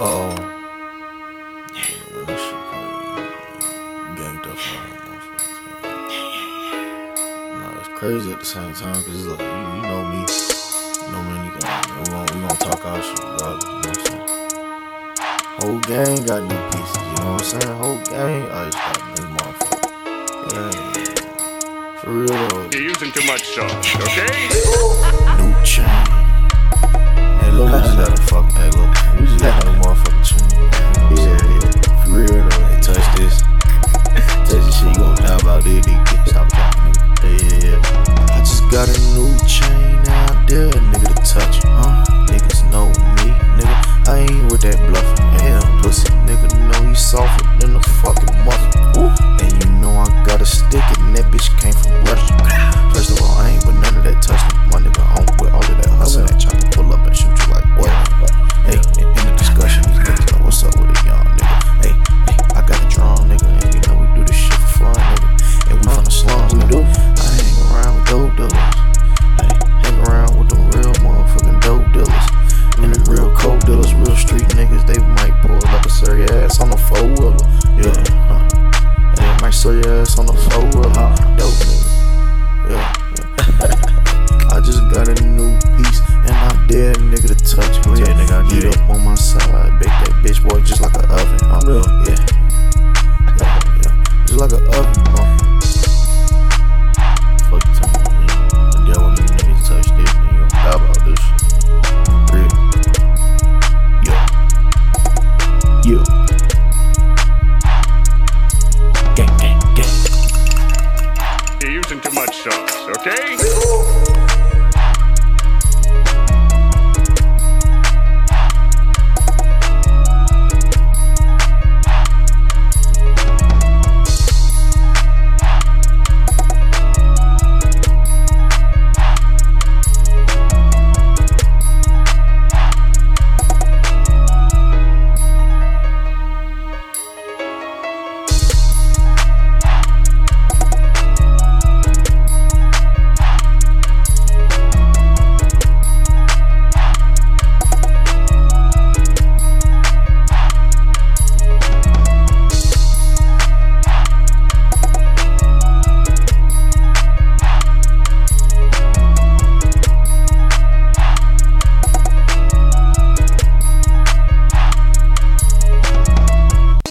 Uh oh. Yeah, that shit crazy. Ganked up on motherfuckers. Nah, it's crazy at the same time because it's like, you, you know me. You know me, nigga. We gonna, we gonna talk our shit regardless, you know what I'm saying? Whole gang got new pieces, you know what I'm saying? Whole gang ice got new motherfucker. Yeah. For real though. You're using too much sauce, okay? New chain. chain, out there, a nigga to touch. Huh? Niggas know me, nigga. I ain't with that bluff. Hell, pussy, nigga, know you softer than a fucking muscle, Ooh, and four wheeler. Yeah. Uh, might sell your ass on a four wheeler. Dope. okay?